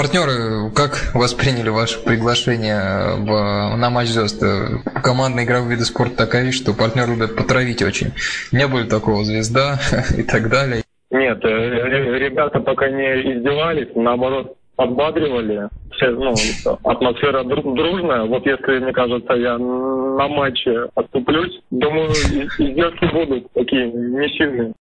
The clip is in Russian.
Партнеры как восприняли ваше приглашение э, в, на матч звезд? Э, командная игра в виде спорта такая что партнеры любят потравить очень. Не было такого звезда и так далее. Нет, э, ребята пока не издевались, наоборот, подбадривали. Все, ну, атмосфера дружная. Вот если, мне кажется, я на матче отступлюсь, думаю, издевки будут такие не сильные.